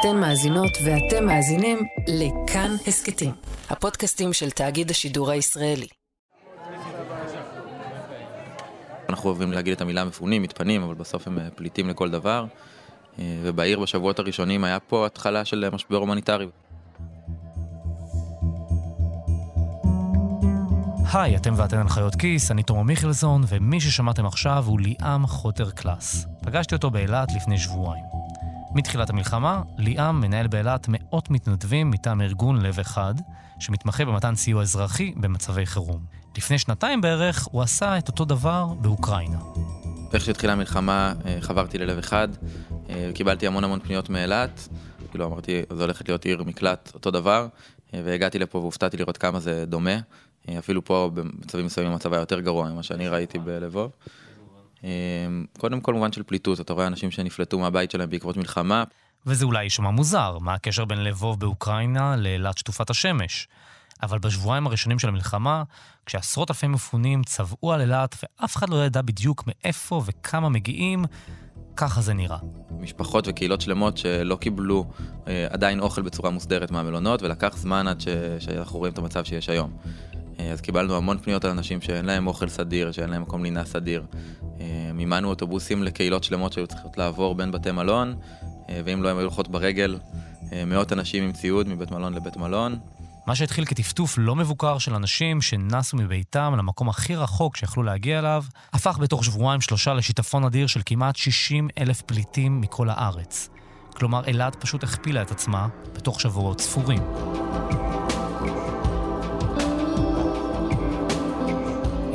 אתן מאזינות ואתם מאזינים לכאן הסכתים, הפודקאסטים של תאגיד השידור הישראלי. אנחנו אוהבים להגיד את המילה מפונים, מתפנים, אבל בסוף הם אה, פליטים לכל דבר. אה, ובעיר בשבועות הראשונים היה פה התחלה של אה, משבר הומניטרי. היי, אתם ואתן על חיות כיס, אני תומו מיכלזון, ומי ששמעתם עכשיו הוא ליאם חוטר קלאס. פגשתי אותו באילת לפני שבועיים. מתחילת המלחמה, ליאם מנהל באילת מאות מתנדבים מטעם ארגון לב אחד, שמתמחה במתן סיוע אזרחי במצבי חירום. לפני שנתיים בערך הוא עשה את אותו דבר באוקראינה. איך שהתחילה המלחמה אה, חברתי ללב אחד, אה, קיבלתי המון המון פניות מאילת, כאילו אמרתי, זו הולכת להיות עיר מקלט, אותו דבר, אה, והגעתי לפה והופתעתי לראות כמה זה דומה. אפילו פה במצבים מסוימים המצב היה יותר גרוע ממה שאני ראיתי בלבוב. קודם כל מובן של פליטות, אתה רואה אנשים שנפלטו מהבית שלהם בעקבות מלחמה. וזה אולי יישמע מוזר, מה הקשר בין לבוב באוקראינה לאילת שטופת השמש? אבל בשבועיים הראשונים של המלחמה, כשעשרות אלפי מפונים צבעו על אילת ואף אחד לא ידע בדיוק מאיפה וכמה מגיעים, ככה זה נראה. משפחות וקהילות שלמות שלא קיבלו אה, עדיין אוכל בצורה מוסדרת מהמלונות, ולקח זמן עד ש... שאנחנו רואים את המצב שיש היום. אה, אז קיבלנו המון פניות על אנשים שאין להם אוכל סדיר, שאין להם מקום לינה סדיר. אה, מימנו אוטובוסים לקהילות שלמות שהיו צריכות לעבור בין בתי מלון, אה, ואם לא הם היו הולכות ברגל, מאות אנשים עם ציוד מבית מלון לבית מלון. מה שהתחיל כטפטוף לא מבוקר של אנשים שנסו מביתם למקום הכי רחוק שיכלו להגיע אליו, הפך בתוך שבועיים שלושה לשיטפון אדיר של כמעט 60 אלף פליטים מכל הארץ. כלומר, אילת פשוט הכפילה את עצמה בתוך שבועות ספורים.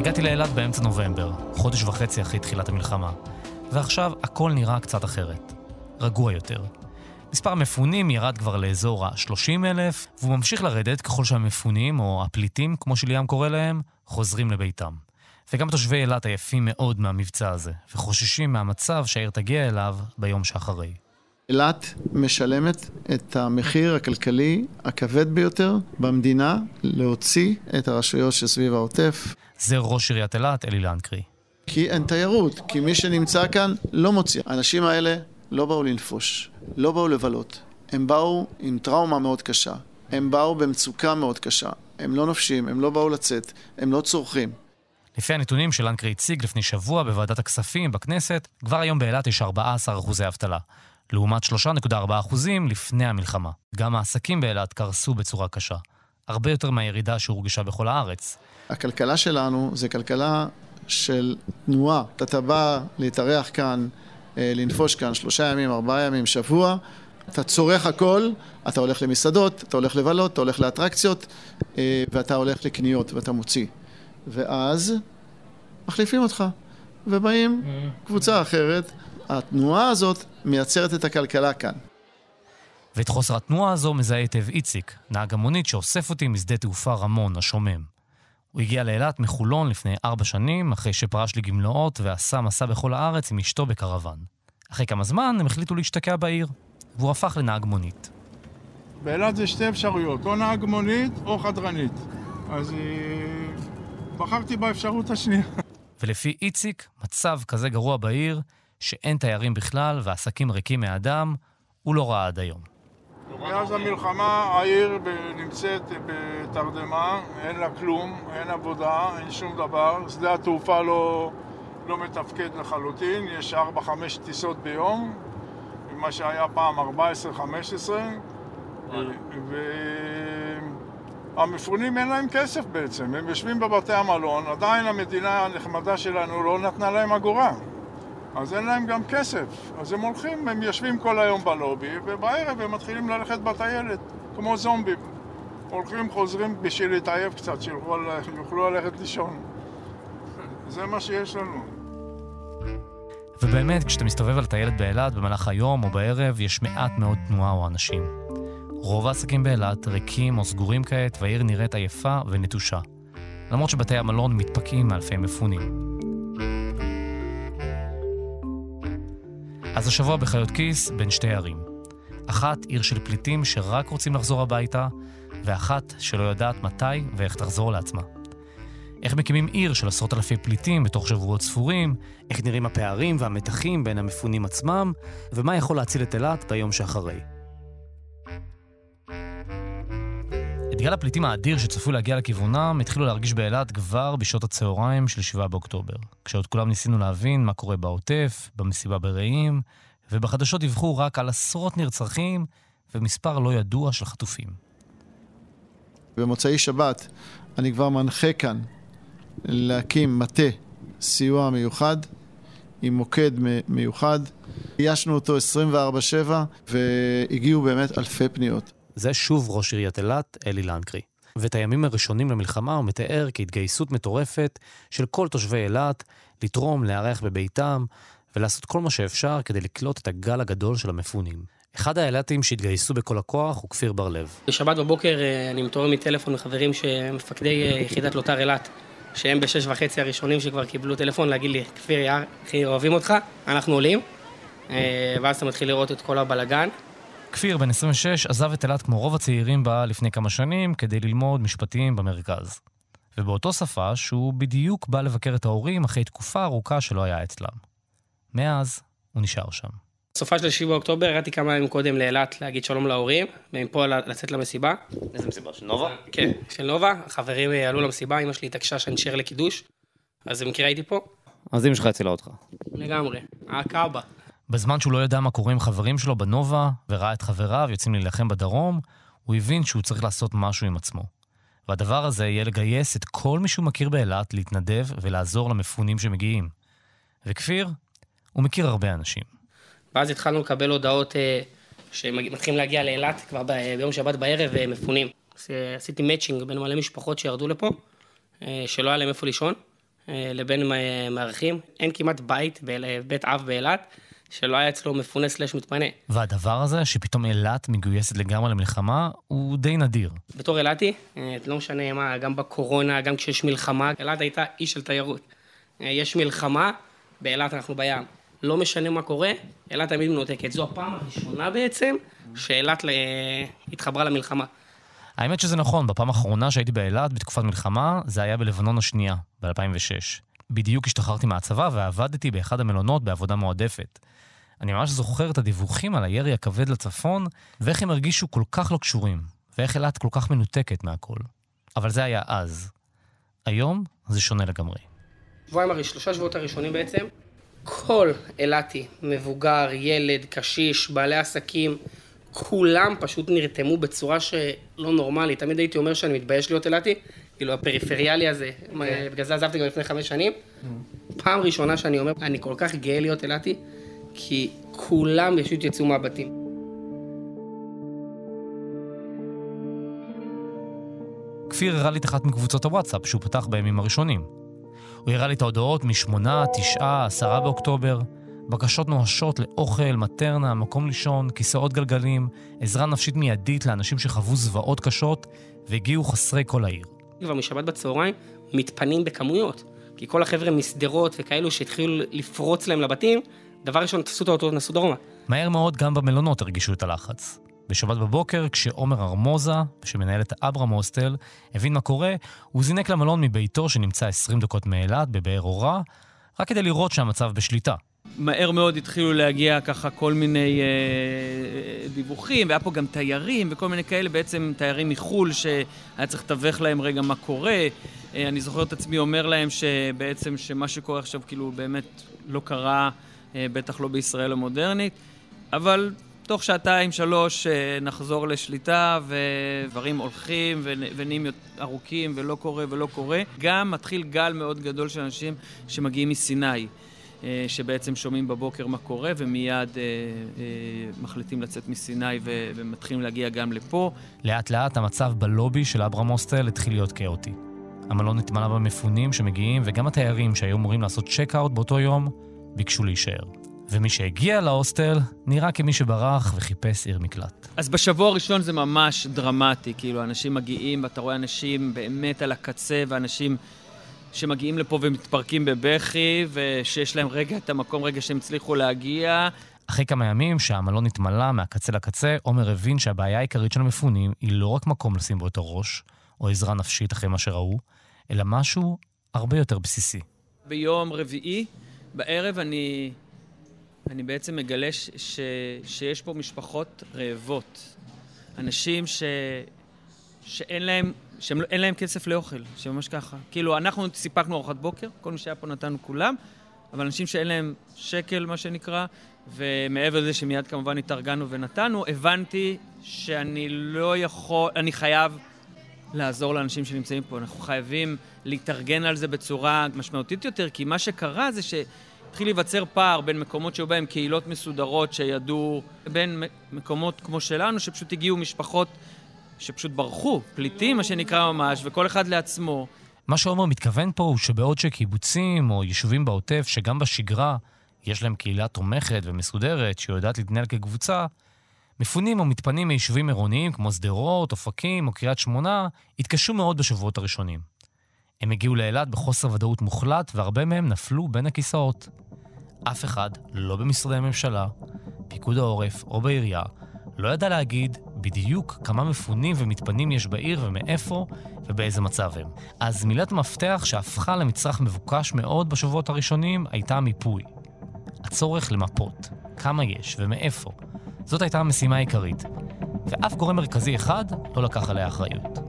הגעתי לאילת באמצע נובמבר, חודש וחצי אחרי תחילת המלחמה, ועכשיו הכל נראה קצת אחרת. רגוע יותר. מספר המפונים ירד כבר לאזור ה-30 אלף, והוא ממשיך לרדת ככל שהמפונים, או הפליטים, כמו שליאם קורא להם, חוזרים לביתם. וגם תושבי אילת עייפים מאוד מהמבצע הזה, וחוששים מהמצב שהעיר תגיע אליו ביום שאחרי. אילת משלמת את המחיר הכלכלי הכבד ביותר במדינה להוציא את הרשויות שסביב העוטף. זה ראש עיריית אילת, אלי לנקרי. כי אין תיירות, כי מי שנמצא כאן לא מוציא. האנשים האלה לא באו לנפוש, לא באו לבלות. הם באו עם טראומה מאוד קשה. הם באו במצוקה מאוד קשה. הם לא נופשים, הם לא באו לצאת, הם לא צורכים. לפי הנתונים שלנקרי הציג לפני שבוע בוועדת הכספים בכנסת, כבר היום באילת יש 14% אבטלה. לעומת 3.4% לפני המלחמה. גם העסקים באילת קרסו בצורה קשה. הרבה יותר מהירידה שהורגשה בכל הארץ. הכלכלה שלנו זה כלכלה של תנועה. אתה בא להתארח כאן, אה, לנפוש כאן שלושה ימים, ארבעה ימים, שבוע, אתה צורך הכל, אתה הולך למסעדות, אתה הולך לבלות, אתה הולך לאטרקציות, אה, ואתה הולך לקניות ואתה מוציא. ואז מחליפים אותך, ובאים mm-hmm. קבוצה אחרת. התנועה הזאת מייצרת את הכלכלה כאן. ואת חוסר התנועה הזו מזהה היטב איציק, נהג המונית שאוסף אותי משדה תעופה רמון, השומם. הוא הגיע לאילת מחולון לפני ארבע שנים, אחרי שפרש לגמלאות ועשה מסע בכל הארץ עם אשתו בקרוון. אחרי כמה זמן הם החליטו להשתקע בעיר, והוא הפך לנהג מונית. באילת זה שתי אפשרויות, או נהג מונית או חדרנית. אז אה, בחרתי באפשרות השנייה. ולפי איציק, מצב כזה גרוע בעיר, שאין תיירים בכלל ועסקים ריקים מאדם, הוא לא ראה עד היום. מאז המלחמה העיר נמצאת בתרדמה, אין לה כלום, אין עבודה, אין שום דבר. שדה התעופה לא, לא מתפקד לחלוטין, יש 4-5 טיסות ביום, מה שהיה פעם 14-15, והמפונים אין להם כסף בעצם, הם יושבים בבתי המלון, עדיין המדינה הנחמדה שלנו לא נתנה להם אגורה. אז אין להם גם כסף. אז הם הולכים, הם יושבים כל היום בלובי, ובערב הם מתחילים ללכת בטיילת, כמו זומבים. הולכים, חוזרים בשביל להתעייף קצת, שיוכלו ללכת לישון. זה מה שיש לנו. ובאמת, כשאתה מסתובב על טיילת באילת במהלך היום או בערב, יש מעט מאוד תנועה או אנשים. רוב העסקים באילת ריקים או סגורים כעת, והעיר נראית עייפה ונטושה. למרות שבתי המלון מתפקעים מאלפי מפונים. אז השבוע בחיות כיס בין שתי ערים. אחת עיר של פליטים שרק רוצים לחזור הביתה, ואחת שלא יודעת מתי ואיך תחזור לעצמה. איך מקימים עיר של עשרות אלפי פליטים בתוך שבועות ספורים, איך נראים הפערים והמתחים בין המפונים עצמם, ומה יכול להציל את אילת ביום שאחרי. גל הפליטים האדיר שצפוי להגיע לכיוונם התחילו להרגיש באילת כבר בשעות הצהריים של 7 באוקטובר. כשעוד כולם ניסינו להבין מה קורה בעוטף, במסיבה ברעים, ובחדשות דיווחו רק על עשרות נרצחים ומספר לא ידוע של חטופים. במוצאי שבת אני כבר מנחה כאן להקים מטה סיוע מיוחד עם מוקד מיוחד. איישנו אותו 24/7 והגיעו באמת אלפי פניות. זה שוב ראש עיריית אילת, אלי לנקרי. ואת הימים הראשונים למלחמה הוא מתאר כהתגייסות מטורפת של כל תושבי אילת לתרום, לארח בביתם ולעשות כל מה שאפשר כדי לקלוט את הגל הגדול של המפונים. אחד האילתים שהתגייסו בכל הכוח הוא כפיר בר-לב. בשבת בבוקר אה, אני מתעורר מטלפון מחברים שמפקדי אה, יחידת לוטר אילת, שהם בשש וחצי הראשונים שכבר קיבלו טלפון להגיד לי, כפיר אחי, אוהבים אותך, אנחנו עולים. אה, ואז אתה מתחיל לראות את כל הבלגן. כפיר, בן 26, עזב את אילת כמו רוב הצעירים בה לפני כמה שנים כדי ללמוד משפטים במרכז. ובאותו שפה שהוא בדיוק בא לבקר את ההורים אחרי תקופה ארוכה שלא היה אצלם. מאז הוא נשאר שם. בסופה של 7 באוקטובר ירדתי כמה ימים קודם לאילת להגיד שלום להורים, ומפה לצאת למסיבה. איזה מסיבה? של נובה? כן, של נובה. החברים אה, עלו למסיבה, אמא שלי התעקשה שאני אשאר לקידוש, אז במקרה הייתי פה. אז אמא שלך הצילה אותך. לגמרי, הקאבה. בזמן שהוא לא ידע מה קורה עם חברים שלו בנובה, וראה את חבריו יוצאים להילחם בדרום, הוא הבין שהוא צריך לעשות משהו עם עצמו. והדבר הזה יהיה לגייס את כל מי שהוא מכיר באילת להתנדב ולעזור למפונים שמגיעים. וכפיר, הוא מכיר הרבה אנשים. ואז התחלנו לקבל הודעות אה, שמתחילים להגיע לאילת כבר ביום שבת בערב. אה, עשיתי מאצ'ינג בין מלא משפחות שירדו לפה, אה, שלא היה להם איפה לישון, לבין מארחים. אין כמעט בית, בית אב באילת, שלא היה אצלו מפונה סלש מתפנה. והדבר הזה, שפתאום אילת מגויסת לגמרי למלחמה, הוא די נדיר. בתור אילתי, אה, לא משנה מה, גם בקורונה, גם כשיש מלחמה, אילת הייתה אי של תיירות. אה, יש מלחמה, באילת אנחנו בים. לא משנה מה קורה, אילת תמיד מנותקת. זו הפעם הראשונה בעצם שאילת התחברה למלחמה. האמת שזה נכון, בפעם האחרונה שהייתי באילת בתקופת מלחמה, זה היה בלבנון השנייה, ב-2006. בדיוק השתחררתי מהצבא ועבדתי באחד המלונות בעבודה מועדפת. אני ממש זוכר את הדיווחים על הירי הכבד לצפון, ואיך הם הרגישו כל כך לא קשורים, ואיך אילת כל כך מנותקת מהכל. אבל זה היה אז. היום זה שונה לגמרי. שבועיים הראשונים, שלושה שבועות הראשונים בעצם, כל אילתי, מבוגר, ילד, קשיש, בעלי עסקים, כולם פשוט נרתמו בצורה שלא נורמלית. תמיד הייתי אומר שאני מתבייש להיות אילתי, כאילו הפריפריאלי הזה, כן. בגלל זה עזבתי גם לפני חמש שנים. פעם ראשונה שאני אומר, אני כל כך גאה להיות אילתי, כי כולם פשוט יצאו מהבתים. כפיר הראה לי את אחת מקבוצות הוואטסאפ שהוא פתח בימים הראשונים. הוא הראה לי את ההודעות משמונה, תשעה, עשרה באוקטובר, בקשות נואשות לאוכל, מטרנה, מקום לישון, כיסאות גלגלים, עזרה נפשית מיידית לאנשים שחוו זוועות קשות והגיעו חסרי כל העיר. כבר משבת בצהריים מתפנים בכמויות, כי כל החבר'ה משדרות וכאלו שהתחילו לפרוץ להם לבתים, דבר ראשון תפסו את האוטו ונסעו דרומה. מהר מאוד גם במלונות הרגישו את הלחץ. בשבת בבוקר, כשעומר ארמוזה, שמנהל את אברהם הוסטל, הבין מה קורה, הוא זינק למלון מביתו שנמצא 20 דקות מאילת, בבאר אורה, רק כדי לראות שהמצב בשליטה. מהר מאוד התחילו להגיע ככה כל מיני אה, דיווחים, והיה פה גם תיירים וכל מיני כאלה, בעצם תיירים מחו"ל שהיה צריך לתווך להם רגע מה קורה. אה, אני זוכר את עצמי אומר להם שבעצם שמה שקורה עכשיו כאילו באמת לא קרה, בטח לא בישראל המודרנית, אבל תוך שעתיים, שלוש, אה, נחזור לשליטה, ודברים הולכים ונהיים ארוכים ולא קורה ולא קורה. גם מתחיל גל מאוד גדול של אנשים שמגיעים מסיני. אה, שבעצם שומעים בבוקר מה קורה ומיד אה, אה, מחליטים לצאת מסיני ומתחילים להגיע גם לפה. לאט לאט המצב בלובי של אברהם הוסטל התחיל להיות כאוטי. המלון התמלא במפונים שמגיעים וגם התיירים שהיו אמורים לעשות צ'ק-אאוט באותו יום ביקשו להישאר. ומי שהגיע להוסטל נראה כמי שברח וחיפש עיר מקלט. אז בשבוע הראשון זה ממש דרמטי, כאילו אנשים מגיעים ואתה רואה אנשים באמת על הקצה ואנשים שמגיעים לפה ומתפרקים בבכי, ושיש להם רגע את המקום, רגע שהם הצליחו להגיע. אחרי כמה ימים שהמלון התמלא מהקצה לקצה, עומר הבין שהבעיה העיקרית של המפונים היא לא רק מקום לשים בו את הראש, או עזרה נפשית אחרי מה שראו, אלא משהו הרבה יותר בסיסי. ביום רביעי, בערב, אני, אני בעצם מגלה ש, ש, שיש פה משפחות רעבות. אנשים ש, שאין להם, שאין להם כסף לאוכל, שממש ככה. כאילו, אנחנו סיפקנו ארוחת בוקר, כל מי שהיה פה נתנו כולם, אבל אנשים שאין להם שקל, מה שנקרא, ומעבר לזה שמיד כמובן התארגנו ונתנו, הבנתי שאני לא יכול, אני חייב לעזור לאנשים שנמצאים פה. אנחנו חייבים להתארגן על זה בצורה משמעותית יותר, כי מה שקרה זה שהתחיל להיווצר פער בין מקומות שהיו בהם קהילות מסודרות שידעו, בין מקומות כמו שלנו, שפשוט הגיעו משפחות שפשוט ברחו, פליטים, מה שנקרא ממש, וכל אחד לעצמו. מה שעומר מתכוון פה הוא שבעוד שקיבוצים או יישובים בעוטף, שגם בשגרה יש להם קהילה תומכת ומסודרת, שיודעת להתנהל כקבוצה, מפונים או מתפנים מיישובים עירוניים כמו שדרות, אופקים או קריית שמונה, התקשו מאוד בשבועות הראשונים. הם הגיעו לאילת בחוסר ודאות מוחלט, והרבה מהם נפלו בין הכיסאות. אף אחד, לא במשרדי הממשלה, פיקוד העורף או בעירייה, לא ידע להגיד בדיוק כמה מפונים ומתפנים יש בעיר ומאיפה ובאיזה מצב הם. אז מילת מפתח שהפכה למצרך מבוקש מאוד בשבועות הראשונים הייתה מיפוי. הצורך למפות, כמה יש ומאיפה. זאת הייתה המשימה העיקרית, ואף גורם מרכזי אחד לא לקח עליה אחריות.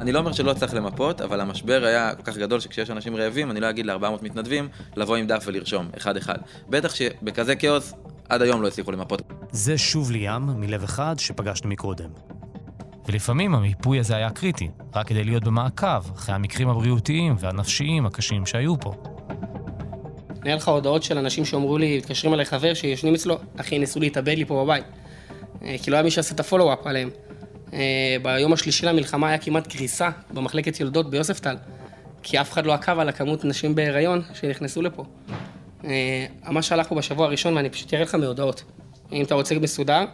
אני לא אומר שלא צריך למפות, אבל המשבר היה כל כך גדול שכשיש אנשים רעבים, אני לא אגיד ל-400 מתנדבים לבוא עם דף ולרשום, אחד-אחד. בטח שבכזה כאוס, עד היום לא הצליחו למפות. זה שוב ליאם, מלב אחד, שפגשנו מקודם. ולפעמים המיפוי הזה היה קריטי, רק כדי להיות במעקב אחרי המקרים הבריאותיים והנפשיים הקשים שהיו פה. נראה לך הודעות של אנשים שאומרו לי, מתקשרים אליי חבר שישנים אצלו, אחי, ניסו להתאבד לי פה בבית. אה, כי לא היה מי שעשה את הפולו-אפ עליהם. אה, ביום השלישי למלחמה היה כמעט קריסה במחלקת יולדות ביוספטל, כי אף אחד לא עקב על הכמות נשים בהיריון שנכנסו לפה. אה, מה שהלך פה בשבוע הראשון, ואני פשוט אראה לך מהודעות. אם אתה רוצה מסודר,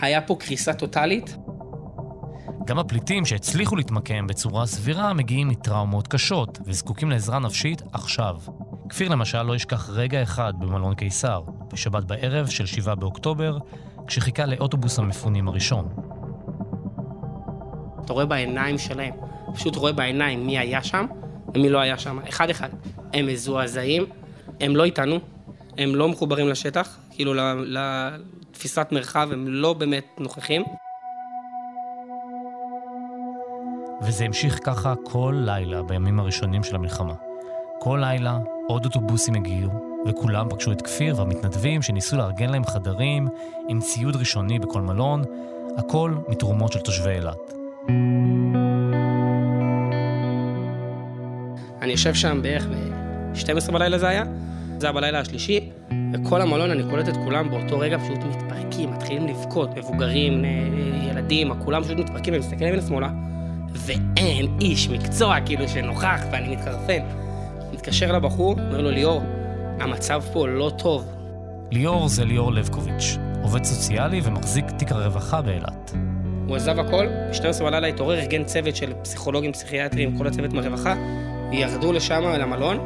היה פה קריסה טוטאלית. גם הפליטים שהצליחו להתמקם בצורה סבירה מגיעים מטראומות קשות וזקוקים לעזרה נפשית עכשיו. כפיר למשל לא ישכח רגע אחד במלון קיסר, בשבת בערב של 7 באוקטובר, כשחיכה לאוטובוס המפונים הראשון. אתה רואה בעיניים שלהם, פשוט רואה בעיניים מי היה שם ומי לא היה שם, אחד-אחד. הם מזועזעים, הם לא איתנו, הם לא מחוברים לשטח, כאילו לתפיסת מרחב, הם לא באמת נוכחים. וזה המשיך ככה כל לילה בימים הראשונים של המלחמה. כל לילה עוד אוטובוסים הגיעו, וכולם פגשו את כפיר והמתנדבים שניסו לארגן להם חדרים עם ציוד ראשוני בכל מלון, הכל מתרומות של תושבי אילת. אני יושב שם בערך ב-12 בלילה זה היה, זה היה בלילה השלישי, וכל המלון, אני קולט את כולם באותו רגע פשוט מתפרקים, מתחילים לבכות, מבוגרים, אה, ילדים, כולם פשוט מתפרקים, אני מסתכל ימינה שמאלה, ואין איש מקצוע כאילו שנוכח, ואני מתחרפן. מתקשר לבחור, אומר לו, ליאור, המצב פה לא טוב. ליאור זה ליאור לבקוביץ', עובד סוציאלי ומחזיק תיק הרווחה באילת. הוא עזב הכל, ב-12 בלילה התעורר, ארגן צוות של פסיכולוגים, פסיכיאטרים, כל הצוות מהרווחה, ירדו לשם, למלון,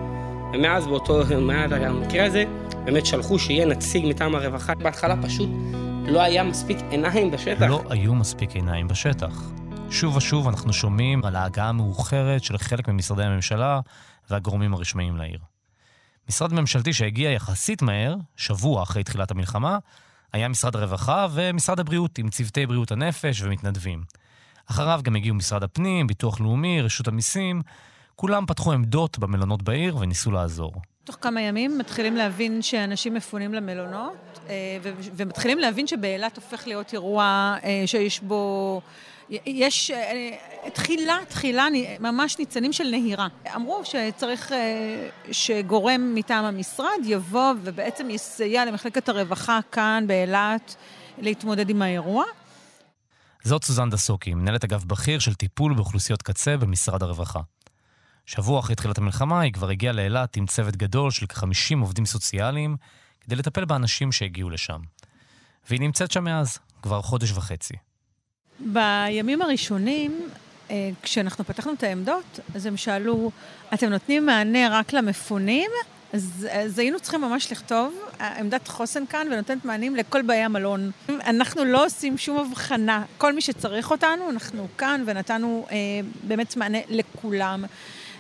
ומאז באותו, מאז המקרה הזה, באמת שלחו שיהיה נציג מטעם הרווחה. בהתחלה פשוט לא היה מספיק עיניים בשטח. לא היו מספיק עיניים בשטח. שוב ושוב אנחנו שומעים על ההגעה המאוחרת של חלק ממשרדי הממשלה והגורמים הרשמיים לעיר. משרד ממשלתי שהגיע יחסית מהר, שבוע אחרי תחילת המלחמה, היה משרד הרווחה ומשרד הבריאות עם צוותי בריאות הנפש ומתנדבים. אחריו גם הגיעו משרד הפנים, ביטוח לאומי, רשות המיסים. כולם פתחו עמדות במלונות בעיר וניסו לעזור. תוך כמה ימים מתחילים להבין שאנשים מפונים למלונות, אה, ומתחילים להבין שבאילת הופך להיות אירוע אה, שיש בו... יש אה, תחילה, תחילה, ממש ניצנים של נהירה. אמרו שצריך שגורם מטעם המשרד יבוא ובעצם יסייע למחלקת הרווחה כאן באילת להתמודד עם האירוע. זאת סוזן דסוקי, מנהלת אגף בכיר של טיפול באוכלוסיות קצה במשרד הרווחה. שבוע אחרי תחילת המלחמה היא כבר הגיעה לאילת עם צוות גדול של כ-50 עובדים סוציאליים כדי לטפל באנשים שהגיעו לשם. והיא נמצאת שם מאז, כבר חודש וחצי. בימים הראשונים, אה, כשאנחנו פתחנו את העמדות, אז הם שאלו, אתם נותנים מענה רק למפונים? אז, אז היינו צריכים ממש לכתוב, עמדת חוסן כאן ונותנת מענים לכל באי המלון. אנחנו לא עושים שום הבחנה. כל מי שצריך אותנו, אנחנו כאן ונתנו אה, באמת מענה לכולם.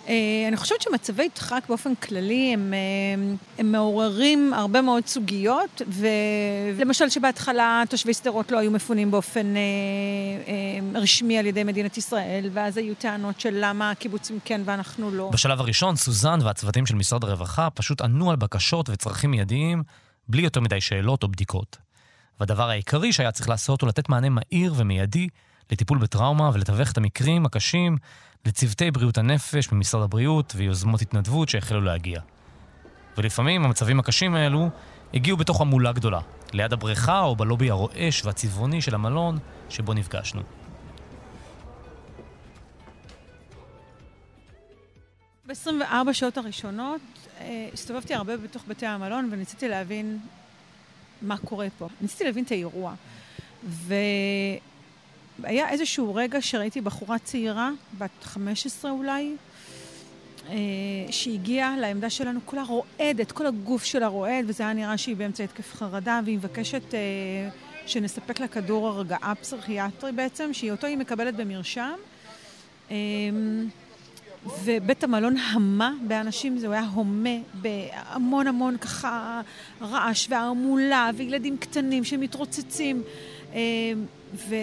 אה, אני חושבת שמצבי דחק באופן כללי הם, אה, הם מעוררים הרבה מאוד סוגיות, ולמשל שבהתחלה תושבי שדרות לא היו מפונים באופן אה, רשמי על ידי מדינת ישראל, ואז היו טענות של למה הקיבוצים כן ואנחנו לא. בשלב הראשון, סוזן והצוותים של משרד הרווחה פשוט ענו על בקשות וצרכים מיידיים, בלי יותר מדי שאלות או בדיקות. והדבר העיקרי שהיה צריך לעשות הוא לתת מענה מהיר ומיידי לטיפול בטראומה ולתווך את המקרים הקשים לצוותי בריאות הנפש במשרד הבריאות ויוזמות התנדבות שהחלו להגיע. ולפעמים המצבים הקשים האלו הגיעו בתוך המולה גדולה, ליד הבריכה או בלובי הרועש והצבעוני של המלון שבו נפגשנו. ב-24 שעות הראשונות אה, הסתובבתי הרבה בתוך בתי המלון וניסיתי להבין מה קורה פה. ניסיתי להבין את האירוע. ו... היה איזשהו רגע שראיתי בחורה צעירה, בת 15 אולי, אה, שהגיעה לעמדה שלנו, כולה רועדת, כל הגוף שלה רועד, וזה היה נראה שהיא באמצע התקף חרדה, והיא מבקשת אה, שנספק לה כדור הרגעה פסיכיאטרי בעצם, שאותו היא מקבלת במרשם. אה, ובית המלון המה באנשים, זה היה הומה בהמון המון ככה רעש והרמולה וילדים קטנים שמתרוצצים. ו,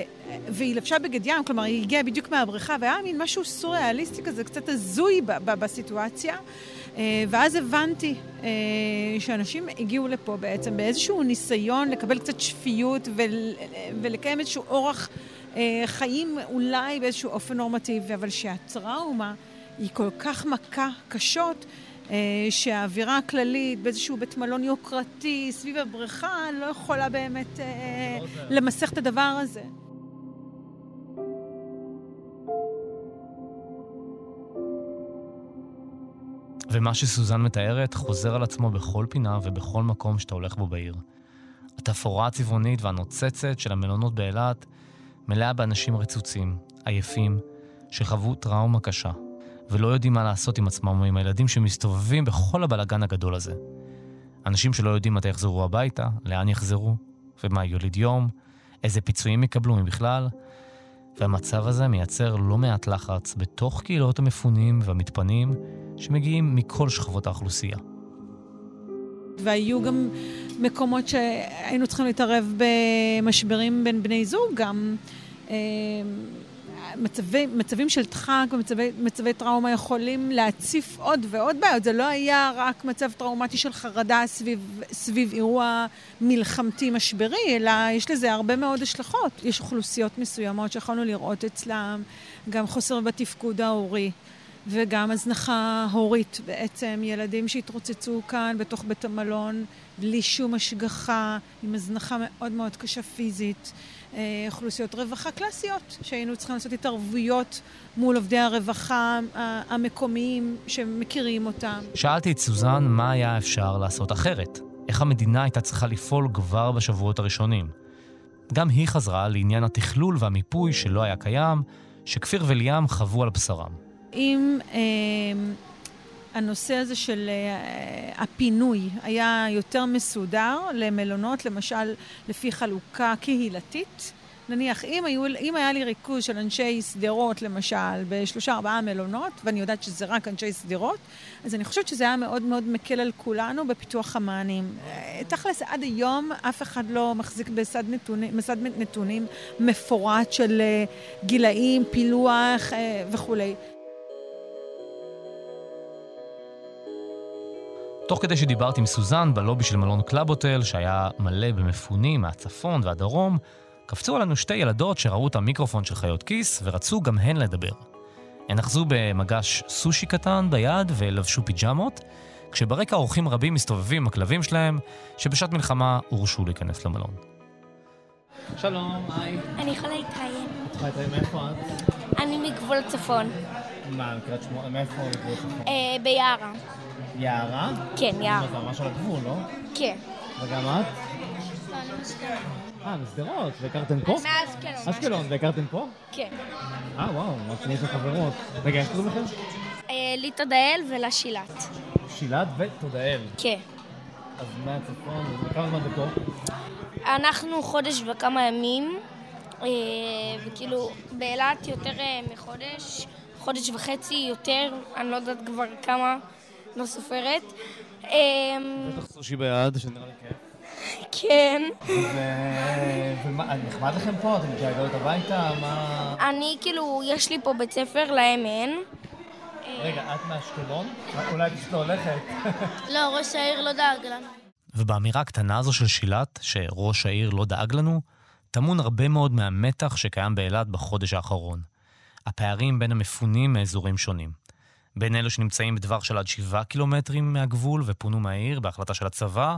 והיא לבשה בגד ים, כלומר, היא הגיעה בדיוק מהבריכה, והיה מין משהו סוריאליסטי כזה, קצת הזוי ב, ב, בסיטואציה. אה, ואז הבנתי אה, שאנשים הגיעו לפה בעצם באיזשהו ניסיון לקבל קצת שפיות ול, ולקיים איזשהו אורח אה, חיים אולי באיזשהו אופן נורמטיבי, אבל שהטראומה היא כל כך מכה קשות, שהאווירה הכללית באיזשהו בית מלון יוקרתי סביב הבריכה לא יכולה באמת לא למסך את הדבר הזה. ומה שסוזן מתארת חוזר על עצמו בכל פינה ובכל מקום שאתה הולך בו בעיר. התפאורה הצבעונית והנוצצת של המלונות באילת מלאה באנשים רצוצים, עייפים, שחוו טראומה קשה, ולא יודעים מה לעשות עם עצמם או עם הילדים שמסתובבים בכל הבלגן הגדול הזה. אנשים שלא יודעים מתי יחזרו הביתה, לאן יחזרו, ומה יוליד יום, איזה פיצויים יקבלו, אם בכלל. והמצב הזה מייצר לא מעט לחץ בתוך קהילות המפונים והמתפנים שמגיעים מכל שכבות האוכלוסייה. והיו גם מקומות שהיינו צריכים להתערב במשברים בין בני זוג, גם מצבי, מצבים של דחק ומצבי טראומה יכולים להציף עוד ועוד בעיות. זה לא היה רק מצב טראומטי של חרדה סביב, סביב אירוע מלחמתי משברי, אלא יש לזה הרבה מאוד השלכות. יש אוכלוסיות מסוימות שיכולנו לראות אצלם גם חוסר בתפקוד ההורי. וגם הזנחה הורית בעצם, ילדים שהתרוצצו כאן בתוך בית המלון בלי שום השגחה, עם הזנחה מאוד מאוד קשה פיזית. אה, אוכלוסיות רווחה קלאסיות, שהיינו צריכים לעשות התערבויות מול עובדי הרווחה המקומיים שמכירים אותם. שאלתי את סוזן מה היה אפשר לעשות אחרת. איך המדינה הייתה צריכה לפעול כבר בשבועות הראשונים. גם היא חזרה לעניין התכלול והמיפוי שלא היה קיים, שכפיר וליאם חוו על בשרם. אם אה, הנושא הזה של אה, הפינוי היה יותר מסודר למלונות, למשל לפי חלוקה קהילתית. נניח, אם, היו, אם היה לי ריכוז של אנשי שדרות, למשל, בשלושה ארבעה מלונות, ואני יודעת שזה רק אנשי שדרות, אז אני חושבת שזה היה מאוד מאוד מקל על כולנו בפיתוח המענים. אה, תכלס, עד היום אף אחד לא מחזיק בסד נתונים, בסד נתונים מפורט של אה, גילאים, פילוח וכולי. תוך כדי שדיברתי עם סוזן בלובי של מלון קלאב הוטל, שהיה מלא במפונים מהצפון והדרום, קפצו עלינו שתי ילדות שראו את המיקרופון של חיות כיס ורצו גם הן לדבר. הן אחזו במגש סושי קטן ביד ולבשו פיג'מות, כשברקע אורחים רבים מסתובבים עם הכלבים שלהם, שבשעת מלחמה הורשו להיכנס למלון. שלום, היי. אני יכולה להתראיין. את יכולה להתראיין מאיפה את? אני מגבול הצפון. מה, מקריית שמונה? מאיפה גבול הצפון? אה, ביערה. יערה? כן, יערה. זה ממש על הגבול, לא? כן. וגם את? אה, משדרות, והכרתם פה? מאשקלון. אשקלון, והכרתם פה? כן. אה, וואו, מה יש לך חברות. רגע, איך קוראים לכם? אה, לי תודאל ולה שילת. שילת ותודאל. כן. אז מהצפון, כמה זמן זה פה? אנחנו חודש וכמה ימים, וכאילו באילת יותר אה, מחודש, חודש וחצי, יותר, אני לא יודעת כבר כמה, לא סופרת. אמ, בטח סושי ביד, שנראה לי כיף. כן. ומה, נחמד לכם פה? אתם מתגעגעות הביתה? מה... אני כאילו, יש לי פה בית ספר, להם אין. רגע, את מאשקלון? אולי פשוט לא הולכת. לא, ראש העיר לא דאג לנו. ובאמירה הקטנה הזו של שילת, שראש העיר לא דאג לנו, טמון הרבה מאוד מהמתח שקיים באילת בחודש האחרון. הפערים בין המפונים מאזורים שונים. בין אלו שנמצאים בטווח של עד שבעה קילומטרים מהגבול ופונו מהעיר בהחלטה של הצבא,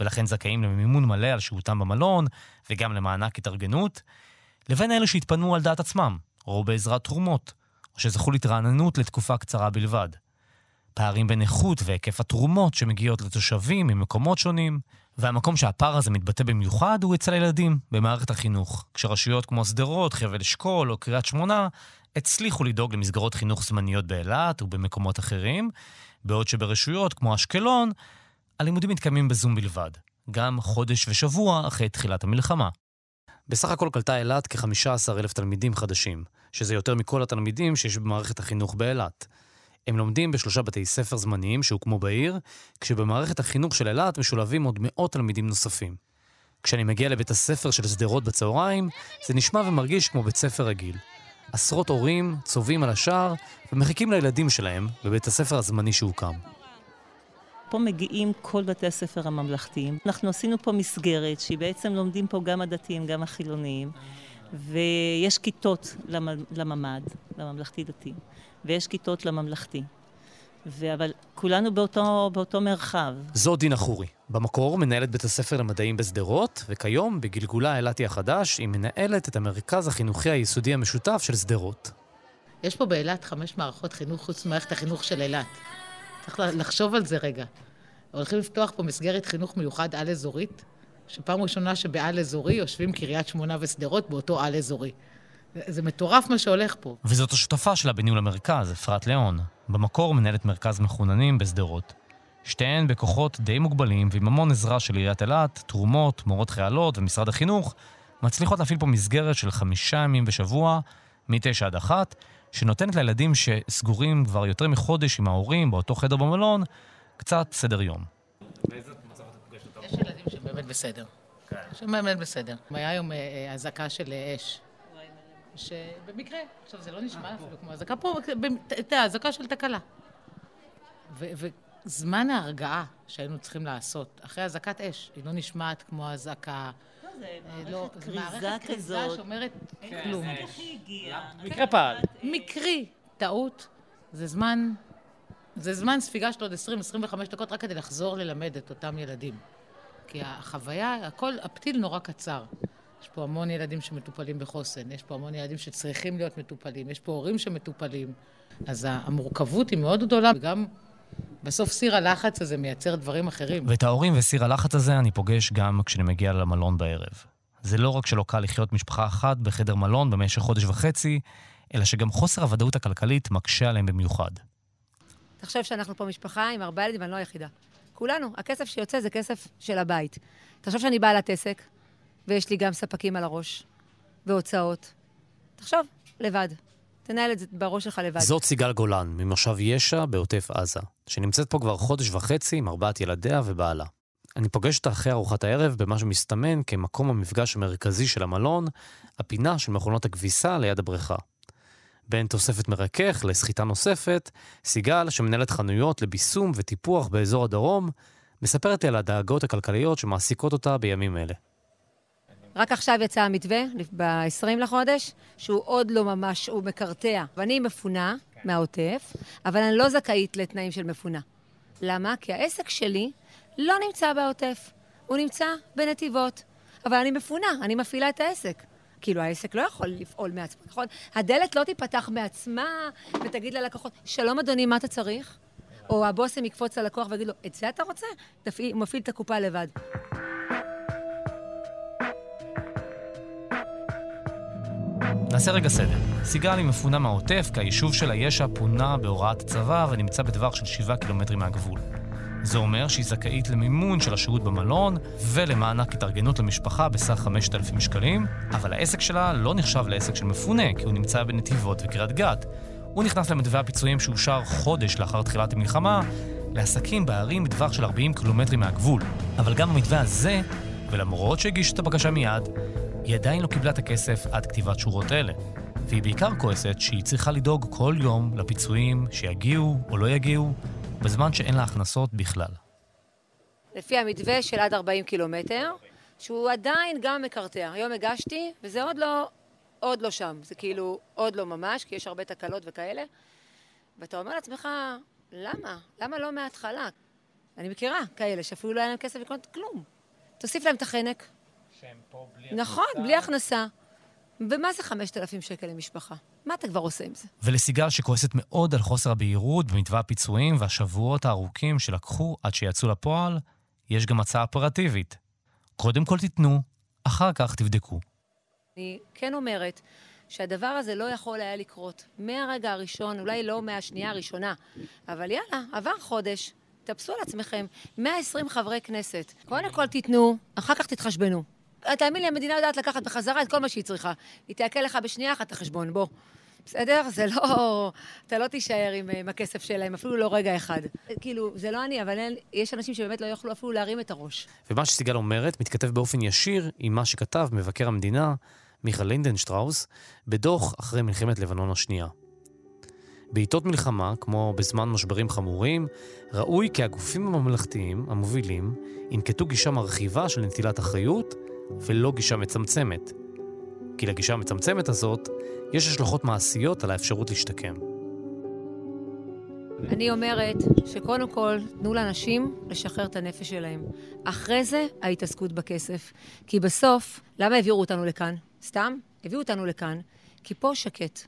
ולכן זכאים למימון מלא על שהותם במלון וגם למענק התארגנות, לבין אלו שהתפנו על דעת עצמם, או בעזרת תרומות, או שזכו להתרעננות לתקופה קצרה בלבד. פערים בין איכות והיקף התרומות שמגיעות לתושבים ממקומות שונים, והמקום שהפער הזה מתבטא במיוחד הוא אצל הילדים, במערכת החינוך, כשרשויות כמו שדרות, חבל אשכול או קריית שמונה הצליחו לדאוג למסגרות חינוך זמניות באילת ובמקומות אחרים, בעוד שברשויות כמו אשקלון, הלימודים מתקיימים בזום בלבד, גם חודש ושבוע אחרי תחילת המלחמה. בסך הכל קלטה אילת כ-15,000 תלמידים חדשים, שזה יותר מכל התלמידים שיש במערכת החינוך באילת. הם לומדים בשלושה בתי ספר זמניים שהוקמו בעיר, כשבמערכת החינוך של אילת משולבים עוד מאות תלמידים נוספים. כשאני מגיע לבית הספר של שדרות בצהריים, זה נשמע ומרגיש כמו בית ספר רגיל. עשרות הורים צובעים על השער ומחכים לילדים שלהם בבית הספר הזמני שהוקם. פה מגיעים כל בתי הספר הממלכתיים. אנחנו עשינו פה מסגרת שהיא בעצם לומדים פה גם הדתיים, גם החילוניים, ויש כיתות לממ"ד, לממלכתי-דתי, ויש כיתות לממלכתי. ו... אבל כולנו באותו, באותו מרחב. זו דינה חורי. במקור מנהלת בית הספר למדעים בשדרות, וכיום, בגלגולה אילתי החדש, היא מנהלת את המרכז החינוכי היסודי המשותף של שדרות. יש פה באילת חמש מערכות חינוך חוץ ממערכת החינוך של אילת. צריך לחשוב על זה רגע. הולכים לפתוח פה מסגרת חינוך מיוחד על-אזורית, שפעם ראשונה שבעל-אזורי יושבים קריית שמונה ושדרות באותו על-אזורי. זה מטורף מה שהולך פה. וזאת השותפה שלה בניהול המרכז, אפרת ליאון. במקור מנהלת מרכז מחוננים בשדרות. שתיהן בכוחות די מוגבלים ועם המון עזרה של עיריית אילת, תרומות, מורות חיילות ומשרד החינוך, מצליחות להפעיל פה מסגרת של חמישה ימים בשבוע, מתשע עד אחת, שנותנת לילדים שסגורים כבר יותר מחודש עם ההורים באותו חדר במלון, קצת סדר יום. יש ילדים שהם באמת בסדר. שהם באמת בסדר. היה היום אה, אזעקה של אה, אש. שבמקרה, עכשיו זה לא נשמע אפילו כמו אזעקה פה, אתה יודע, אזעקה של תקלה. וזמן ההרגעה שהיינו צריכים לעשות, אחרי אזעקת אש, היא לא נשמעת כמו אזעקה... לא, זה מערכת כריזה שאומרת כלום. היא הגיעה? מקרה פעל. מקרי, טעות, זה זמן, זה זמן ספיגה של עוד 20-25 דקות רק כדי לחזור ללמד את אותם ילדים. כי החוויה, הכל, הפתיל נורא קצר. יש פה המון ילדים שמטופלים בחוסן, יש פה המון ילדים שצריכים להיות מטופלים, יש פה הורים שמטופלים. אז המורכבות היא מאוד גדולה, וגם בסוף סיר הלחץ הזה מייצר דברים אחרים. ואת ההורים וסיר הלחץ הזה אני פוגש גם כשאני מגיע למלון בערב. זה לא רק שלא קל לחיות משפחה אחת בחדר מלון במשך חודש וחצי, אלא שגם חוסר הוודאות הכלכלית מקשה עליהם במיוחד. תחשוב שאנחנו פה משפחה עם ארבעה ילדים ואני לא היחידה. כולנו, הכסף שיוצא זה כסף של הבית. תחשוב שאני בעלת עסק, ויש לי גם ספקים על הראש, והוצאות. תחשוב, לבד. תנהל את זה בראש שלך לבד. זאת סיגל גולן, ממושב ישע בעוטף עזה, שנמצאת פה כבר חודש וחצי עם ארבעת ילדיה ובעלה. אני פוגש אותה אחרי ארוחת הערב במה שמסתמן כמקום המפגש המרכזי של המלון, הפינה של מכונות הכביסה ליד הבריכה. בין תוספת מרכך לסחיטה נוספת, סיגל, שמנהלת חנויות לביסום וטיפוח באזור הדרום, מספרת לי על הדאגות הכלכליות שמעסיקות אותה בימים אלה. רק עכשיו יצא המתווה, ב-20 לחודש, שהוא עוד לא ממש, הוא מקרטע. ואני מפונה מהעוטף, אבל אני לא זכאית לתנאים של מפונה. למה? כי העסק שלי לא נמצא בעוטף, הוא נמצא בנתיבות. אבל אני מפונה, אני מפעילה את העסק. כאילו, העסק לא יכול לפעול מעצמו, נכון? הדלת לא תיפתח מעצמה ותגיד ללקוחות, שלום אדוני, מה אתה צריך? או הבושם יקפוץ ללקוח ויגיד לו, את זה אתה רוצה? תפעיל, מפעיל את הקופה לבד. נעשה רגע סדר. סיגל היא מפונה מהעוטף, כי היישוב שלה יש"ע פונה בהוראת הצבא ונמצא בטווח של 7 קילומטרים מהגבול. זה אומר שהיא זכאית למימון של השהות במלון ולמענק התארגנות למשפחה בסך 5,000 שקלים, אבל העסק שלה לא נחשב לעסק של מפונה, כי הוא נמצא בנתיבות וקריית גת. הוא נכנס למתווה הפיצויים שאושר חודש לאחר תחילת המלחמה לעסקים בערים בטווח של 40 קילומטרים מהגבול. אבל גם במתווה הזה, ולמרות שהגיש את הבקשה מיד, היא עדיין לא קיבלה את הכסף עד כתיבת שורות אלה. והיא בעיקר כועסת שהיא צריכה לדאוג כל יום לפיצויים שיגיעו או לא יגיעו, בזמן שאין לה הכנסות בכלל. לפי המתווה של עד 40 קילומטר, שהוא עדיין גם מקרטע. היום הגשתי, וזה עוד לא, עוד לא שם. זה כאילו עוד לא ממש, כי יש הרבה תקלות וכאלה. ואתה אומר לעצמך, למה? למה לא מההתחלה? אני מכירה כאלה שאפילו לא היה להם כסף לקנות כלום. תוסיף להם את החנק. שהם פה בלי נכון, בלי הכנסה. ומה זה 5,000 שקל למשפחה? מה אתה כבר עושה עם זה? ולסיגל שכועסת מאוד על חוסר הבהירות במתווה הפיצויים והשבועות הארוכים שלקחו עד שיצאו לפועל, יש גם הצעה אופרטיבית. קודם כל תיתנו, אחר כך תבדקו. אני כן אומרת שהדבר הזה לא יכול היה לקרות מהרגע הראשון, אולי לא מהשנייה הראשונה, אבל יאללה, עבר חודש, תאפסו על עצמכם. 120 חברי כנסת. קודם כל תיתנו, אחר כך תתחשבנו. תאמין לי, המדינה יודעת לקחת בחזרה את כל מה שהיא צריכה. היא תעקל לך בשנייה אחת את החשבון, בוא. בסדר? זה לא... אתה לא תישאר עם, עם הכסף שלהם, אפילו לא רגע אחד. כאילו, זה לא אני, אבל אין, יש אנשים שבאמת לא יוכלו אפילו להרים את הראש. ומה שסיגל אומרת מתכתב באופן ישיר עם מה שכתב מבקר המדינה, מיכה לינדנשטראוס, בדוח אחרי מלחמת לבנון השנייה. בעיתות מלחמה, כמו בזמן משברים חמורים, ראוי כי הגופים הממלכתיים, המובילים, ינקטו גישה מרחיבה של נטילת אחריות, ולא גישה מצמצמת. כי לגישה המצמצמת הזאת, יש השלכות מעשיות על האפשרות להשתקם. אני אומרת שקודם כל, תנו לאנשים לשחרר את הנפש שלהם. אחרי זה, ההתעסקות בכסף. כי בסוף, למה העבירו אותנו לכאן? סתם? הביאו אותנו לכאן, כי פה שקט.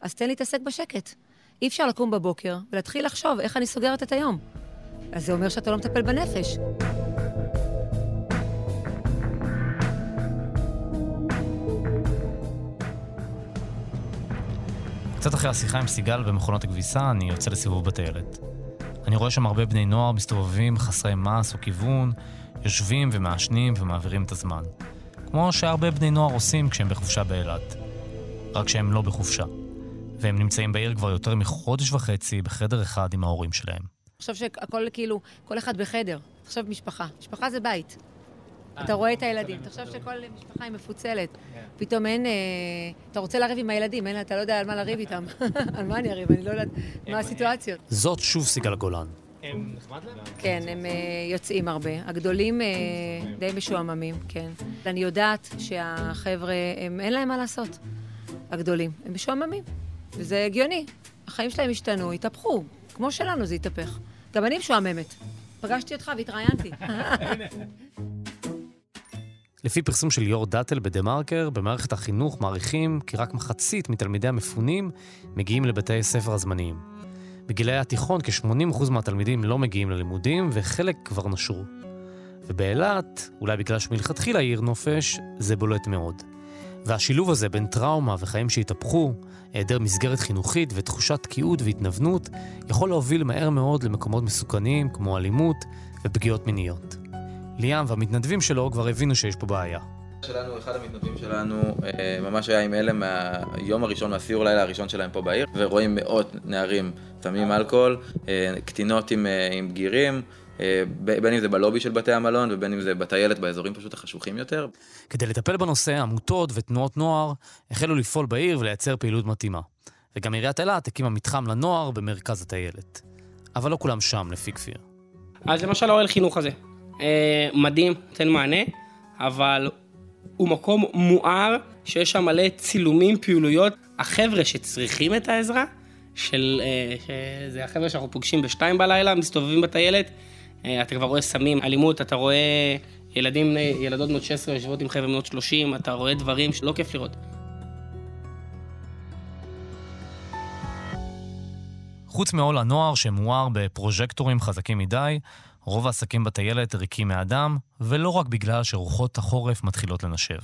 אז תן להתעסק בשקט. אי אפשר לקום בבוקר ולהתחיל לחשוב איך אני סוגרת את היום. אז זה אומר שאתה לא מטפל בנפש. קצת אחרי השיחה עם סיגל במכונות הכביסה, אני יוצא לסיבוב בטיילת. אני רואה שם הרבה בני נוער מסתובבים חסרי מס או כיוון, יושבים ומעשנים ומעבירים את הזמן. כמו שהרבה בני נוער עושים כשהם בחופשה באילת. רק שהם לא בחופשה. והם נמצאים בעיר כבר יותר מחודש וחצי בחדר אחד עם ההורים שלהם. עכשיו שהכל כאילו, כל אחד בחדר. עכשיו משפחה. משפחה זה בית. אתה רואה את הילדים, תחשוב שכל משפחה היא מפוצלת. פתאום אין... אה, אתה רוצה לריב עם הילדים, אין, אתה לא יודע על מה לריב איתם. על מה אני אריב? אני לא יודעת מה הסיטואציות. זאת שוב סיגל גולן. הם נחמד להם? כן, הם אה, יוצאים הרבה. הגדולים אה, די משועממים, כן. אני יודעת שהחבר'ה, אין להם מה לעשות. הגדולים. הם משועממים. וזה הגיוני. החיים שלהם השתנו, התהפכו. כמו שלנו זה התהפך. גם אני משועממת. פגשתי אותך והתראיינתי. לפי פרסום של ליאור דאטל בדה-מרקר, במערכת החינוך מעריכים כי רק מחצית מתלמידי המפונים מגיעים לבתי הספר הזמניים. בגילי התיכון כ-80% מהתלמידים לא מגיעים ללימודים וחלק כבר נשרו. ובאילת, אולי בגלל שמלכתחילה היא עיר נופש, זה בולט מאוד. והשילוב הזה בין טראומה וחיים שהתהפכו, היעדר מסגרת חינוכית ותחושת תקיעות והתנוונות, יכול להוביל מהר מאוד למקומות מסוכנים כמו אלימות ופגיעות מיניות. ליאם והמתנדבים שלו כבר הבינו שיש פה בעיה. שלנו, אחד המתנדבים שלנו אה, ממש היה עם אלה מהיום הראשון, מהסיור לילה הראשון שלהם פה בעיר, ורואים מאות נערים סמים אלכוהול, אה, קטינות עם, אה, עם בגירים, ב- בין אם זה בלובי של בתי המלון ובין אם זה בטיילת באזורים פשוט החשוכים יותר. כדי לטפל בנושא, עמותות ותנועות נוער החלו לפעול בעיר ולייצר פעילות מתאימה. וגם עיריית אילת הקימה מתחם לנוער במרכז הטיילת. אבל לא כולם שם, לפי כפיר. אז למשל האוהל חינוך הזה, מדהים, נותן מענה, אבל הוא מקום מואר, שיש שם מלא צילומים, פעילויות. החבר'ה שצריכים את העזרה, של, אה, שזה החבר'ה שאנחנו פוגשים בשתיים בלילה, מסתובבים בטיילת, אה, אתה כבר רואה סמים, אלימות, אתה רואה ילדים, אה, ילדות בנות 16 יושבות עם חבר'ה בנות 30, אתה רואה דברים שלא כיף לראות. חוץ מאוהל הנוער שמואר בפרוז'קטורים חזקים מדי, רוב העסקים בטיילת ריקים מאדם, ולא רק בגלל שרוחות החורף מתחילות לנשב.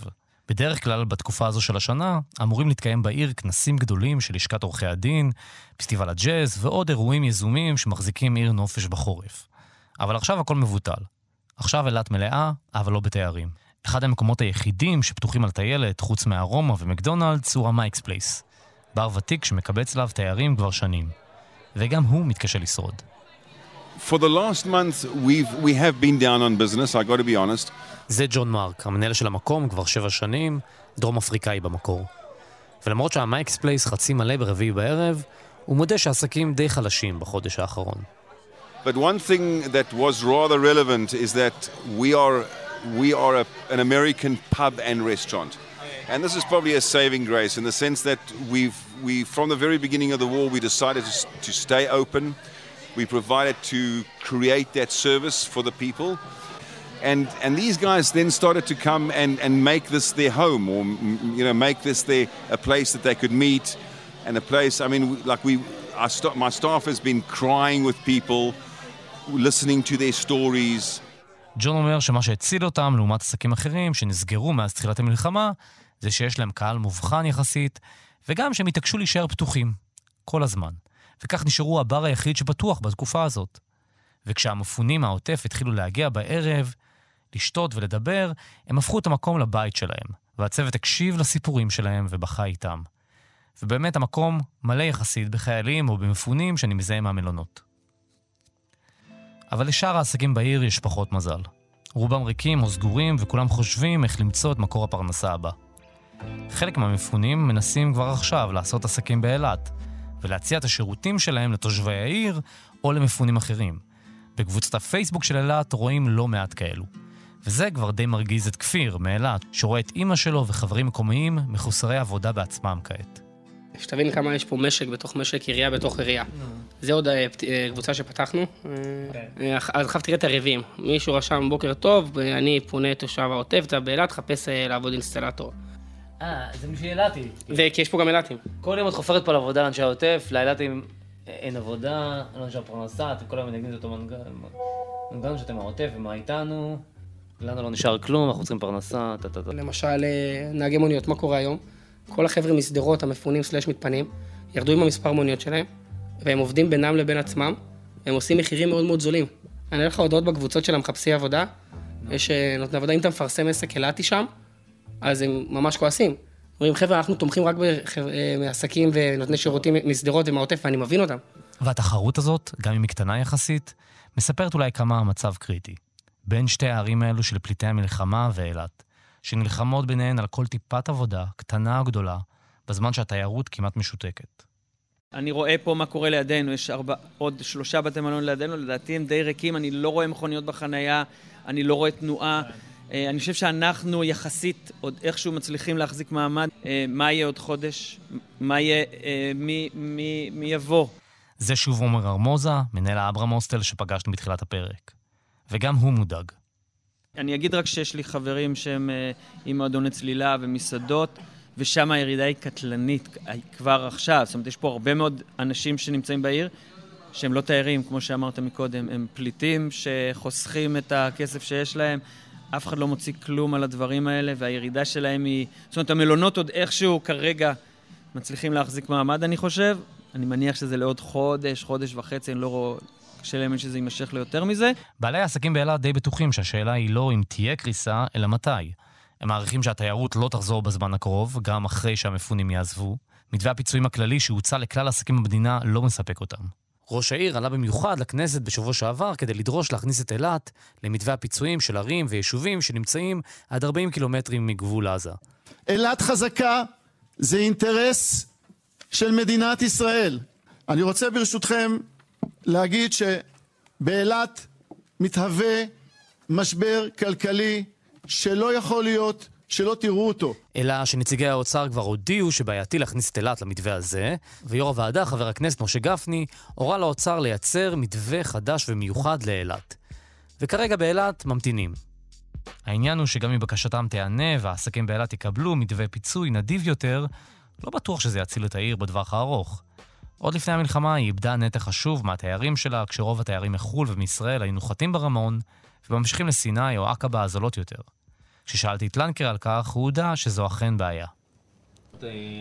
בדרך כלל, בתקופה הזו של השנה, אמורים להתקיים בעיר כנסים גדולים של לשכת עורכי הדין, פסטיבל הג'אז ועוד אירועים יזומים שמחזיקים עיר נופש בחורף. אבל עכשיו הכל מבוטל. עכשיו אילת מלאה, אבל לא בתיירים. אחד המקומות היחידים שפתוחים על טיילת, חוץ מהארומה ומקדונלדס, הוא המייקס פלייס. בר ותיק שמקבץ אליו תיירים כבר שנים. וגם הוא מתקשה לשרוד. For the last month, we've, we have been down on business, I got to be honest. זה ג'ון מרק, המנהל של המקום כבר שבע שנים, דרום אפריקאי במקור. ולמרות שהמייקס פלייס חצי מלא ברביעי בערב, הוא מודה שהעסקים די חלשים בחודש האחרון. But one thing that was rather relevant is that we are, we are a, an American pub and restaurant. And this is probably a saving grace in the sense that we've, we, from the very beginning of the war, we decided to, to stay open. We provided to create that service for the people. And, and these guys then started to come and, and make this their home or, you know, make this their, a place that they could meet and a place, I mean, like we, our st- my staff has been crying with people, listening to their stories. ג'ון אומר שמה שהציל אותם לעומת עסקים אחרים שנסגרו מאז תחילת המלחמה, זה שיש להם קהל מובחן יחסית, וגם שהם התעקשו להישאר פתוחים, כל הזמן. וכך נשארו הבר היחיד שפתוח בתקופה הזאת. וכשהמפונים מהעוטף התחילו להגיע בערב, לשתות ולדבר, הם הפכו את המקום לבית שלהם, והצוות הקשיב לסיפורים שלהם ובכה איתם. ובאמת המקום מלא יחסית בחיילים או במפונים שאני מזהה מהמלונות. אבל לשאר העסקים בעיר יש פחות מזל. רובם ריקים או סגורים וכולם חושבים איך למצוא את מקור הפרנסה הבא. חלק מהמפונים מנסים כבר עכשיו לעשות עסקים באילת, ולהציע את השירותים שלהם לתושבי העיר או למפונים אחרים. בקבוצת הפייסבוק של אילת רואים לא מעט כאלו. וזה כבר די מרגיז את כפיר מאילת, שרואה את אימא שלו וחברים מקומיים מחוסרי עבודה בעצמם כעת. שתבין כמה יש פה משק בתוך משק, עירייה בתוך עירייה. זה עוד אה, אה, קבוצה שפתחנו. אה, אז עכשיו תראה את הרביעים. מישהו רשם בוקר טוב, אני פונה תושב העוטף, אתה באילת, חפש לעבוד אינסטלטור. אה, זה בשביל אילתי. וכי יש פה גם אילתים. כל יום את חופרת פה לעבודה לאנשי העוטף, לאילתים אין עבודה, אין לנו שם פרנסה, אתם כל היום מנגנים את אותו מנגן, מנגן שאתם העוטף ומה איתנו, לנו לא נשאר כלום, אנחנו צריכים פרנסה, טה טה טה. למשל, אה, נהגי מוניות, מה קורה היום? כל החבר'ה משדרות, המפונים סלאש מתפנים, ירדו עם המספר מוניות שלהם, והם עובדים בינם לבין עצמם, והם עושים מחירים מאוד מאוד זולים. אני אראה לך הודעות בקבוצות של המחפשי עבודה, יש אה, נותני עבודה, אם אתה מפרסם עסק אילתי שם, אז הם ממש כועסים. אומרים, חבר'ה, אנחנו תומכים רק אה, בעסקים ונותני שירותים משדרות ומהעוטף, ואני מבין אותם. והתחרות הזאת, גם אם היא קטנה יחסית, מספרת אולי כמה המצב קריטי. בין שתי הערים האלו של פליטי המלחמה ואילת, שנלחמות ביניהן על כל טיפת עבודה, קטנה או גדולה, בזמן שהתיירות כמעט משותקת. אני רואה פה מה קורה לידינו, יש ארבע, עוד שלושה בתי מלון לידינו, לדעתי הם די ריקים, אני לא רואה מכוניות בחנייה, אני לא רואה תנועה. אה, אני חושב שאנחנו יחסית עוד איכשהו מצליחים להחזיק מעמד. אה, מה יהיה עוד חודש? מה יהיה, אה, מי, מי, מי יבוא? זה שוב עומר ארמוזה, מנהל האברהם הוסטל שפגשנו בתחילת הפרק. וגם הוא מודאג. אני אגיד רק שיש לי חברים שהם עם מועדוני צלילה ומסעדות, ושם הירידה היא קטלנית כבר עכשיו. זאת אומרת, יש פה הרבה מאוד אנשים שנמצאים בעיר, שהם לא תיירים, כמו שאמרת מקודם, הם פליטים שחוסכים את הכסף שיש להם. אף אחד לא מוציא כלום על הדברים האלה, והירידה שלהם היא... זאת אומרת, המלונות עוד איכשהו כרגע מצליחים להחזיק מעמד, אני חושב. אני מניח שזה לעוד חודש, חודש וחצי, אני לא רואה... קשה להאמין שזה יימשך ליותר מזה. בעלי העסקים באילת די בטוחים שהשאלה היא לא אם תהיה קריסה, אלא מתי. הם מעריכים שהתיירות לא תחזור בזמן הקרוב, גם אחרי שהמפונים יעזבו. מתווה הפיצויים הכללי שהוצע לכלל העסקים במדינה לא מספק אותם. ראש העיר עלה במיוחד לכנסת בשבוע שעבר כדי לדרוש להכניס את אילת למתווה הפיצויים של ערים ויישובים שנמצאים עד 40 קילומטרים מגבול עזה. אילת חזקה זה אינטרס של מדינת ישראל. אני רוצה ברשותכם להגיד שבאילת מתהווה משבר כלכלי שלא יכול להיות שלא תראו אותו. אלא שנציגי האוצר כבר הודיעו שבעייתי להכניס את אילת למתווה הזה, ויו"ר הוועדה, חבר הכנסת משה גפני, הורה לאוצר לייצר מתווה חדש ומיוחד לאילת. וכרגע באילת ממתינים. העניין הוא שגם אם בקשתם תיענה והעסקים באילת יקבלו מתווה פיצוי נדיב יותר, לא בטוח שזה יציל את העיר בטווח הארוך. עוד לפני המלחמה היא איבדה נתח חשוב מהתיירים שלה, כשרוב התיירים מחו"ל ומישראל היו נוחתים ברמון, וממשיכים לסיני או עקבה הזולות יותר. כששאלתי את לנקר על כך, הוא הודה שזו אכן בעיה.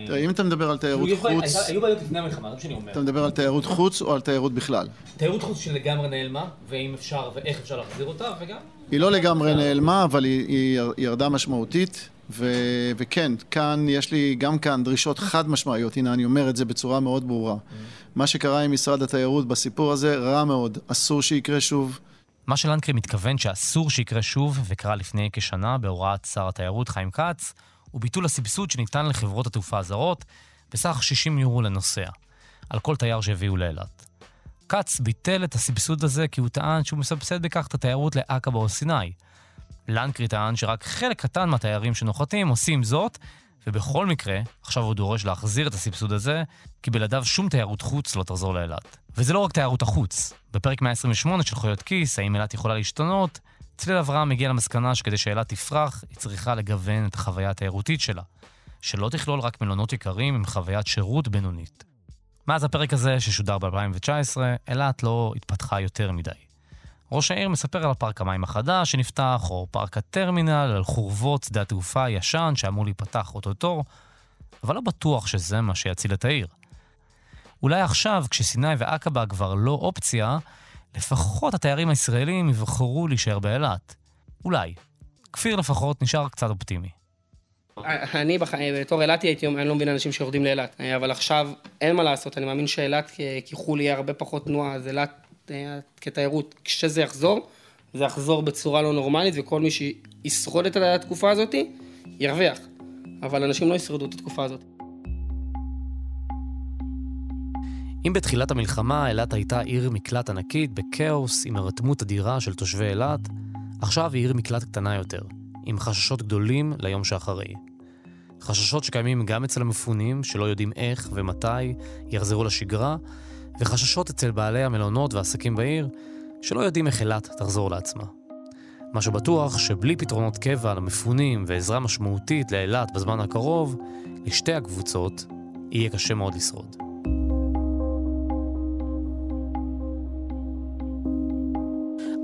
תראה, אם אתה מדבר על תיירות חוץ, היו בעיות לפני המלחמה, זה מה שאני אומר. אתה מדבר על תיירות חוץ או על תיירות בכלל? תיירות חוץ שלגמרי נעלמה, ואם אפשר ואיך אפשר להחזיר אותה, וגם... היא לא לגמרי נעלמה, אבל היא, ירדה משמעותית, ו, וכן, כאן יש לי גם כאן דרישות חד משמעיות, הנה אני אומר את זה בצורה מאוד ברורה. מה שקרה עם משרד התיירות בסיפור הזה, רע מאוד, אסור שיקרה שוב. מה שלנקרי מתכוון שאסור שיקרה שוב, וקרה לפני כשנה בהוראת שר התיירות חיים כץ, הוא ביטול הסבסוד שניתן לחברות התעופה הזרות בסך 60 יורו לנוסע, על כל תייר שהביאו לאילת. כץ ביטל את הסבסוד הזה כי הוא טען שהוא מסבסד בכך את התיירות לעקבה או סיני. לנקרי טען שרק חלק קטן מהתיירים שנוחתים עושים זאת, ובכל מקרה, עכשיו הוא דורש להחזיר את הסבסוד הזה, כי בלעדיו שום תיירות חוץ לא תחזור לאילת. וזה לא רק תיירות החוץ. בפרק 128 של חיות כיס, האם אילת יכולה להשתנות, צליל אברהם מגיע למסקנה שכדי שאילת תפרח, היא צריכה לגוון את החוויה התיירותית שלה. שלא תכלול רק מלונות יקרים עם חוויית שירות בינונית. מאז הפרק הזה, ששודר ב-2019, אילת לא התפתחה יותר מדי. ראש העיר מספר על פארק המים החדש שנפתח, או פארק הטרמינל, על חורבות שדה התעופה הישן שאמור להיפתח אוטוטו, אבל לא בטוח שזה מה שיציל את העיר. אולי עכשיו, כשסיני ועקבה כבר לא אופציה, לפחות התיירים הישראלים יבחרו להישאר באילת. אולי. כפיר לפחות נשאר קצת אופטימי. אני בח... בתור אילתי הייתי אומר, אני לא מבין אנשים שיורדים לאילת, אבל עכשיו אין מה לעשות, אני מאמין שאילת כחו"ל יהיה הרבה פחות תנועה, אז אילת כתיירות, כשזה יחזור, זה יחזור בצורה לא נורמלית, וכל מי שישרוד את התקופה הזאת, ירוויח. אבל אנשים לא ישרדו את התקופה הזאת. אם בתחילת המלחמה אילת הייתה עיר מקלט ענקית בכאוס עם הרתמות אדירה של תושבי אילת, עכשיו היא עיר מקלט קטנה יותר, עם חששות גדולים ליום שאחרי. חששות שקיימים גם אצל המפונים, שלא יודעים איך ומתי יחזרו לשגרה, וחששות אצל בעלי המלונות והעסקים בעיר, שלא יודעים איך אילת תחזור לעצמה. מה שבטוח שבלי פתרונות קבע למפונים ועזרה משמעותית לאילת בזמן הקרוב, לשתי הקבוצות יהיה קשה מאוד לשרוד.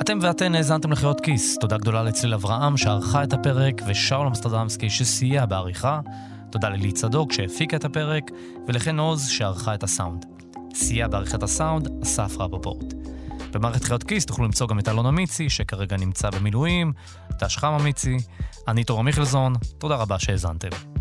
אתם ואתן האזנתם לחיות כיס. תודה גדולה לצליל אברהם שערכה את הפרק, ושאול אמסטרדמסקי שסייע בעריכה. תודה ללי צדוק שהפיקה את הפרק, ולחן עוז שערכה את הסאונד. סייע בעריכת הסאונד, אסף רפפורט. במערכת חיות כיס תוכלו למצוא גם את אלון אמיצי, שכרגע נמצא במילואים, דש חם אמיצי, אני תורם מיכלזון, תודה רבה שהאזנתם.